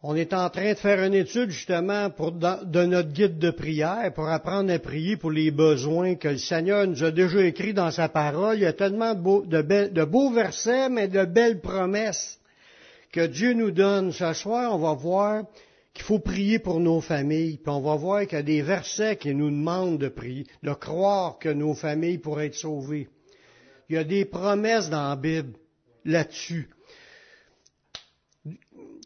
On est en train de faire une étude justement de notre guide de prière pour apprendre à prier pour les besoins que le Seigneur nous a déjà écrits dans sa parole. Il y a tellement de beaux, de beaux versets, mais de belles promesses que Dieu nous donne. Ce soir, on va voir qu'il faut prier pour nos familles, puis on va voir qu'il y a des versets qui nous demandent de prier, de croire que nos familles pourraient être sauvées. Il y a des promesses dans la Bible là-dessus.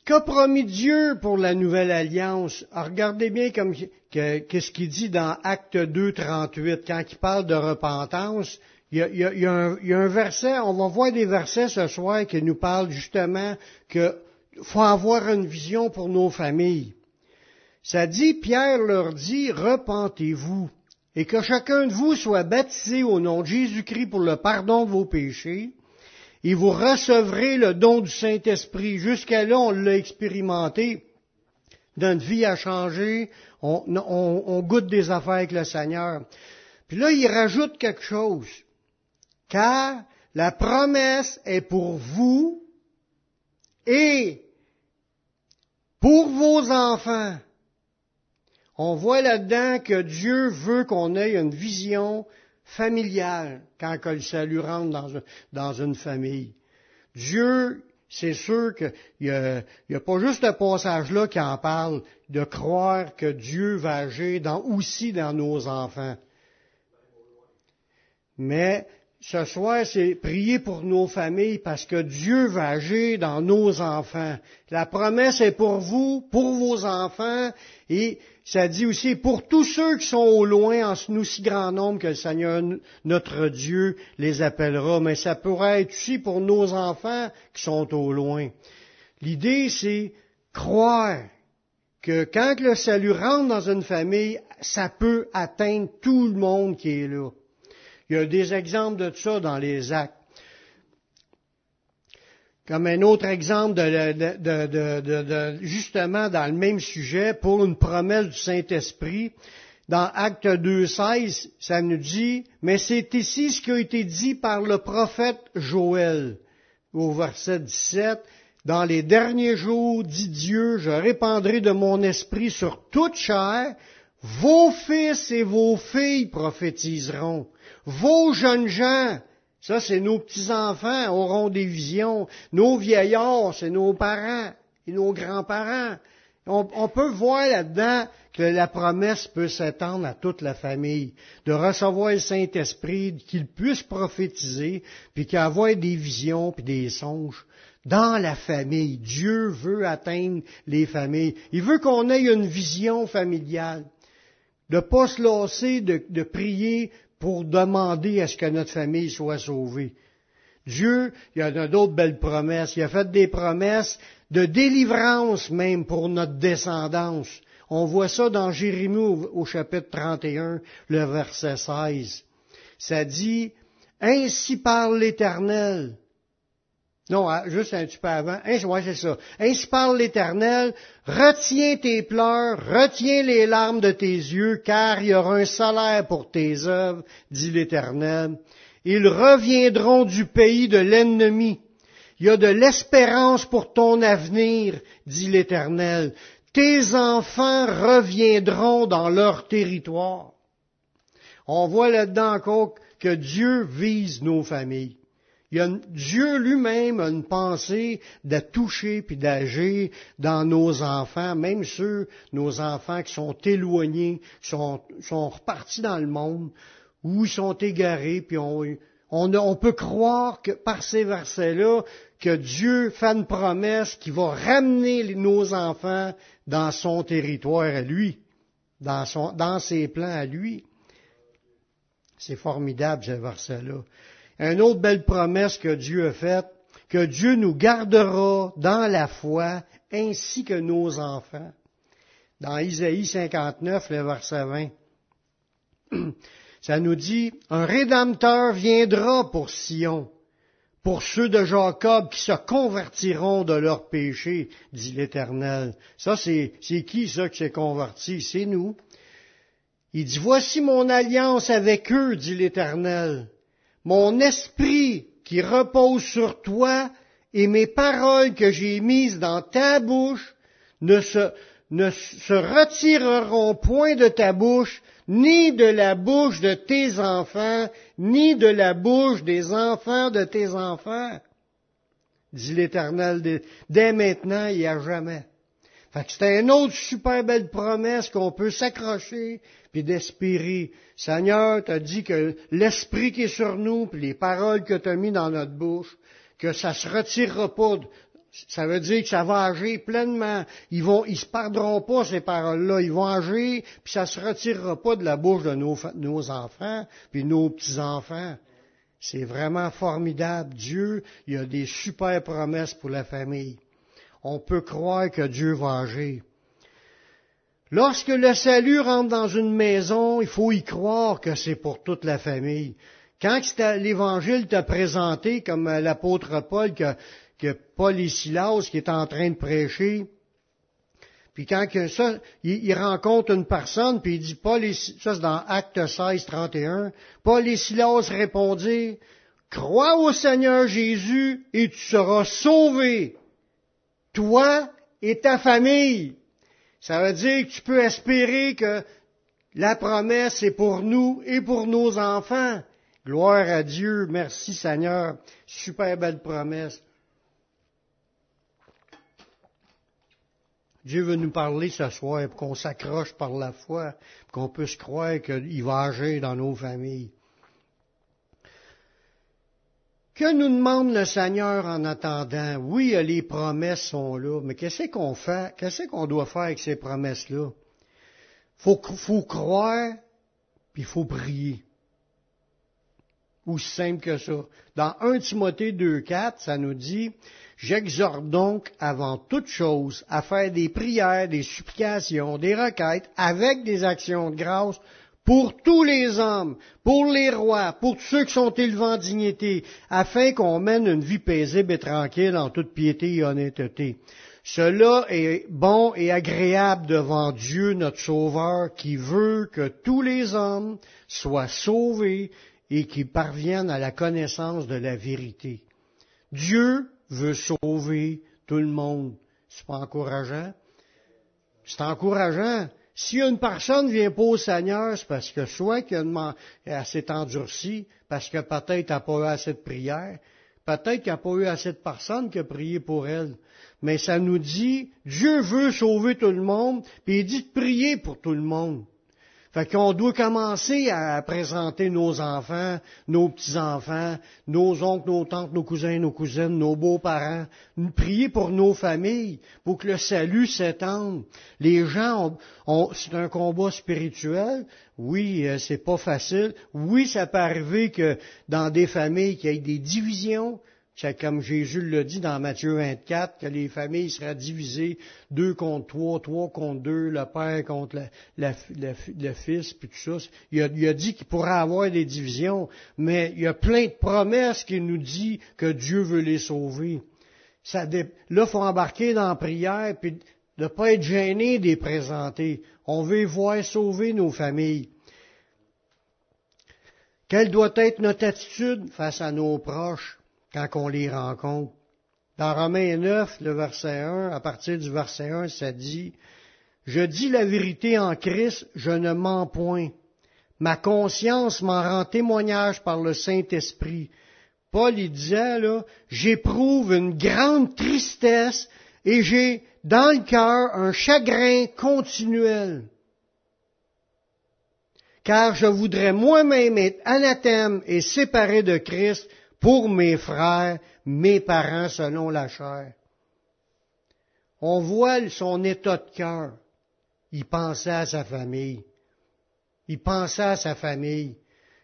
Qu'a promis Dieu pour la nouvelle alliance? regardez bien comme, qu'est-ce qu'il dit dans Acte 2, 38, quand il parle de repentance. Il y, a, un, il y, a, un, verset, on va voir des versets ce soir qui nous parlent justement qu'il faut avoir une vision pour nos familles. Ça dit, Pierre leur dit, repentez-vous et que chacun de vous soit baptisé au nom de Jésus-Christ pour le pardon de vos péchés et vous recevrez le don du Saint-Esprit. Jusqu'à là, on l'a expérimenté. Notre vie a changé, on, goûte des affaires avec le Seigneur. Puis là, il rajoute quelque chose. Car la promesse est pour vous et pour vos enfants. On voit là-dedans que Dieu veut qu'on ait une vision familiale quand le salut rentre dans, une famille. Dieu, c'est sûr qu'il n'y a, a, pas juste ce passage-là qui en parle, de croire que Dieu va agir aussi dans nos enfants. Mais ce soir, c'est prier pour nos familles parce que Dieu va agir dans nos enfants. La promesse est pour vous, pour vos enfants, et ça dit aussi pour tous ceux qui sont au loin, en nous si grand nombre que le Seigneur, notre Dieu, les appellera. Mais ça pourrait être aussi pour nos enfants qui sont au loin. L'idée, c'est croire que quand le salut rentre dans une famille, ça peut atteindre tout le monde qui est là. Il y a des exemples de ça dans les actes. Comme un autre exemple justement dans le même sujet, pour une promesse du Saint-Esprit, dans Acte 2.16, ça nous dit, mais c'est ici ce qui a été dit par le prophète Joël, au verset 17, dans les derniers jours, dit Dieu, je répandrai de mon esprit sur toute chair, vos fils et vos filles prophétiseront. Vos jeunes gens, ça c'est nos petits-enfants, auront des visions. Nos vieillards, c'est nos parents et nos grands-parents. On, peut voir là-dedans que la promesse peut s'étendre à toute la famille, de recevoir le Saint-Esprit, qu'il puisse prophétiser, puis ait des visions puis des songes dans la famille. Dieu veut atteindre les familles. Il veut qu'on ait une vision familiale, de pas se lasser de, prier pour demander à ce que notre famille soit sauvée. Dieu, il a d'autres belles promesses. Il a fait des promesses de délivrance même pour notre descendance. On voit ça dans Jérémie au, chapitre 31, le verset 16. Ça dit, Ainsi parle l'Éternel, non, ah, juste un petit peu avant. Ouais, c'est ça. Ainsi parle l'Éternel, retiens tes pleurs, retiens les larmes de tes yeux, car il y aura un salaire pour tes œuvres, dit l'Éternel. Ils reviendront du pays de l'ennemi. Il y a de l'espérance pour ton avenir, dit l'Éternel. Tes enfants reviendront dans leur territoire. On voit là-dedans encore que Dieu vise nos familles. Dieu lui-même a une pensée de toucher puis d'agir dans nos enfants, même ceux, nos enfants qui sont éloignés, qui sont, sont repartis dans le monde, où ils sont égarés, puis on, peut croire que par ces versets-là, que Dieu fait une promesse qui va ramener nos enfants dans son territoire à lui, dans ses plans à lui. C'est formidable, ce verset-là. Une autre belle promesse que Dieu a faite, que Dieu nous gardera dans la foi ainsi que nos enfants. Dans Isaïe 59, le verset 20. Ça nous dit, un rédempteur viendra pour Sion, pour ceux de Jacob qui se convertiront de leurs péchés, dit l'Éternel. Ça, c'est, c'est qui ça qui s'est converti? C'est nous. Il dit, voici mon alliance avec eux, dit l'Éternel mon esprit qui repose sur toi et mes paroles que j'ai mises dans ta bouche ne se, retireront point de ta bouche, ni de la bouche de tes enfants, ni de la bouche des enfants de tes enfants, dit l'Éternel, dès maintenant et à jamais. Fait que c'est une autre super belle promesse qu'on peut s'accrocher puis d'espérer. Seigneur, t'as dit que l'esprit qui est sur nous, puis les paroles que tu as mis dans notre bouche, que ça se retirera pas. Ça veut dire que ça va agir pleinement. Ils vont, ils se perdront pas ces paroles-là. Ils vont agir, puis ça se retirera pas de la bouche de nos, nos enfants, puis nos petits enfants. C'est vraiment formidable. Dieu, il a des super promesses pour la famille on peut croire que Dieu va agir. Lorsque le salut rentre dans une maison, il faut y croire que c'est pour toute la famille. Quand l'Évangile t'a présenté, comme l'apôtre Paul, que, Paul et Silas qui est en train de prêcher, puis quand ça, il, rencontre une personne, puis il dit, Paul et, ça c'est dans Acte 16, 31, Paul et Silas Crois au Seigneur Jésus et tu seras sauvé, toi et ta famille. Ça veut dire que tu peux espérer que la promesse est pour nous et pour nos enfants. Gloire à Dieu. Merci Seigneur. Super belle promesse. Dieu veut nous parler ce soir pour qu'on s'accroche par la foi, qu'on puisse croire qu'il va agir dans nos familles. Que nous demande le Seigneur en attendant? Oui, les promesses sont là, mais qu'est-ce qu'on fait? Qu'est-ce qu'on doit faire avec ces promesses-là? Faut, faut croire, puis faut prier. Aussi simple que ça. Dans 1 Timothée 2.4, ça nous dit, J'exhorte donc avant toute chose à faire des prières, des supplications, des requêtes, avec des actions de grâce pour tous les hommes, pour les rois, pour ceux qui sont élevés en dignité, afin qu'on mène une vie paisible et tranquille en toute piété et honnêteté. Cela est bon et agréable devant Dieu notre Sauveur qui veut que tous les hommes soient sauvés et qui parviennent à la connaissance de la vérité. Dieu veut sauver tout le monde. C'est pas encourageant? C'est encourageant. Si une personne vient pas au Seigneur, c'est parce que soit qu'elle s'est endurcie, parce que peut-être elle n'a pas eu assez de prière, peut-être qu'il n'y a pas eu assez de personnes qui ont prié pour elle. Mais ça nous dit, Dieu veut sauver tout le monde, puis il dit de prier pour tout le monde. Fait qu'on doit commencer à présenter nos enfants, nos petits-enfants, nos oncles, nos tantes, nos cousins, nos cousines, nos beaux-parents, prier pour nos familles, pour que le salut s'étende. Les gens ont, c'est un combat spirituel. Oui, euh, c'est pas facile. Oui, ça peut arriver que dans des familles qu'il y ait des divisions, c'est comme Jésus le dit dans Matthieu 24, que les familles seraient divisées deux contre trois, trois contre deux, le père contre le fils, puis tout ça. Il a, dit qu'il pourrait avoir des divisions, mais il y a plein de promesses qui nous dit que Dieu veut les sauver. Ça Là, il faut embarquer dans la prière, puis de ne pas être gêné de les présenter. On veut voir sauver nos familles. Quelle doit être notre attitude face à nos proches? Quand on les rencontre. Dans Romains 9, le verset 1, à partir du verset 1, ça dit, Je dis la vérité en Christ, je ne mens point. Ma conscience m'en rend témoignage par le Saint-Esprit. Paul, il disait, là, j'éprouve une grande tristesse et j'ai dans le cœur un chagrin continuel. Car je voudrais moi-même être anathème et séparé de Christ pour mes frères, mes parents selon la chair. On voit son état de cœur. Il pensait à sa famille. Il pensait à sa famille.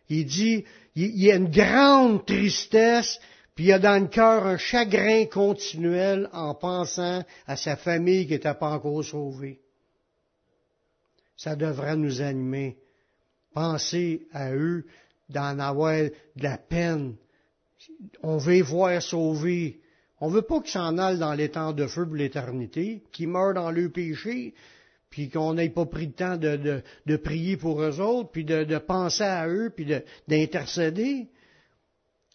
Il dit, il y a une grande tristesse, puis il y a dans le cœur un chagrin continuel en pensant à sa famille qui n'était pas encore sauvée. Ça devrait nous animer. Penser à eux, d'en avoir de la peine, on veut voir sauver. On veut pas qu'ils s'en aillent dans les temps de feu pour l'éternité, qu'ils meurent dans le péché, puis qu'on n'ait pas pris le temps de, prier pour eux autres, puis de, penser à eux, puis d'intercéder.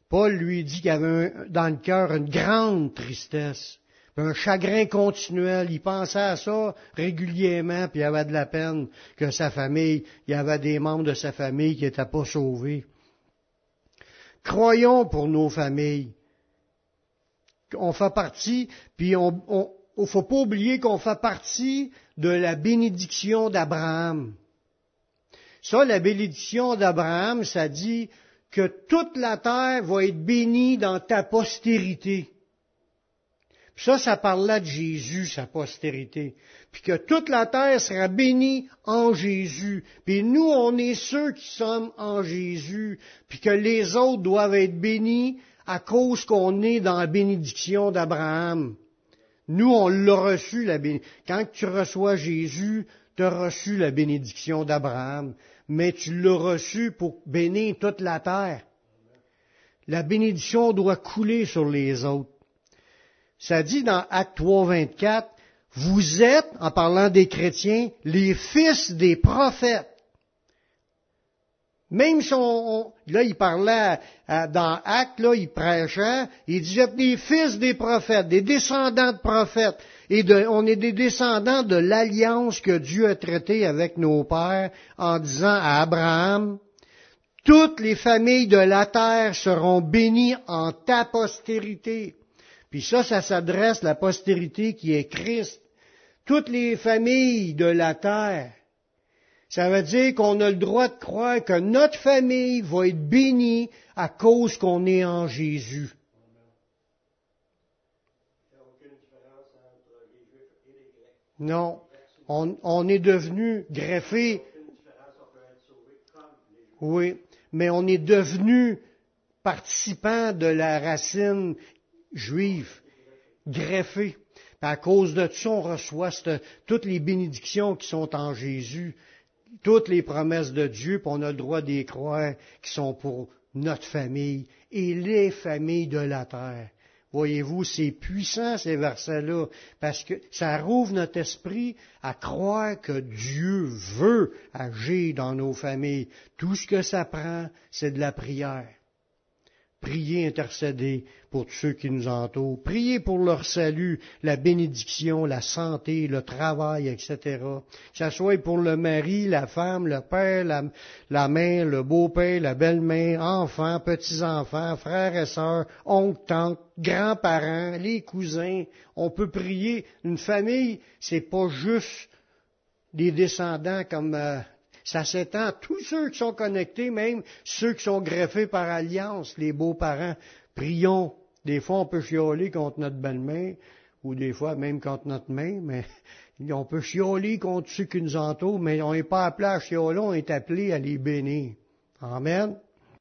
Paul lui dit qu'il avait dans le cœur une grande tristesse. un chagrin continuel. Il pensait à ça régulièrement, puis il avait de la peine que sa famille, il y avait des membres de sa famille qui n'étaient pas sauvés. Croyons pour nos familles. On fait partie, puis on, ne faut pas oublier qu'on fait partie de la bénédiction d'Abraham. Ça, la bénédiction d'Abraham, ça dit que toute la terre va être bénie dans ta postérité. Puis ça, ça parle là de Jésus, sa postérité. Puis que toute la terre sera bénie en Jésus. Puis nous, on est ceux qui sommes en Jésus. Puis que les autres doivent être bénis à cause qu'on est dans la bénédiction d'Abraham. Nous, on l'a reçu, la bénédiction. Quand tu reçois Jésus, tu as reçu la bénédiction d'Abraham. Mais tu l'as reçu pour bénir toute la terre. La bénédiction doit couler sur les autres. Ça dit dans Acte 3, 24, vous êtes, en parlant des chrétiens, les fils des prophètes. Même si on, là, il parlait dans Acte, là, il prêchait, il disait les fils des prophètes, des descendants de prophètes. Et on est des descendants de l'alliance que Dieu a traitée avec nos pères en disant à Abraham, toutes les familles de la terre seront bénies en ta postérité. Puis ça, ça s'adresse à la postérité qui est Christ. Toutes les familles de la terre. Ça veut dire qu'on a le droit de croire que notre famille va être bénie à cause qu'on est en Jésus. Non, on, on est devenu greffé. Oui, mais on est devenu participant de la racine juifs, greffés. à cause de ça, on reçoit toutes les bénédictions qui sont en Jésus, toutes les promesses de Dieu, puis on a le droit d'y croire, qui sont pour notre famille et les familles de la terre. Voyez-vous, c'est puissant ces versets-là, parce que ça rouvre notre esprit à croire que Dieu veut agir dans nos familles. Tout ce que ça prend, c'est de la prière. Priez, intercéder pour tous ceux qui nous entourent. Priez pour leur salut, la bénédiction, la santé, le travail, etc. Que ce soit pour le mari, la femme, le père, la, mère, le beau-père, la belle-mère, enfants, petits-enfants, frères et sœurs, oncles, tantes, grands-parents, les cousins. On peut prier. Une famille, c'est pas juste des descendants comme euh, ça s'étend à tous ceux qui sont connectés, même ceux qui sont greffés par alliance, les beaux-parents. Prions. Des fois, on peut chioler contre notre belle-mère, ou des fois même contre notre mère, mais on peut chioler contre ceux qui nous entourent, mais on n'est pas appelé à chioler, on est appelé à les bénir. Amen.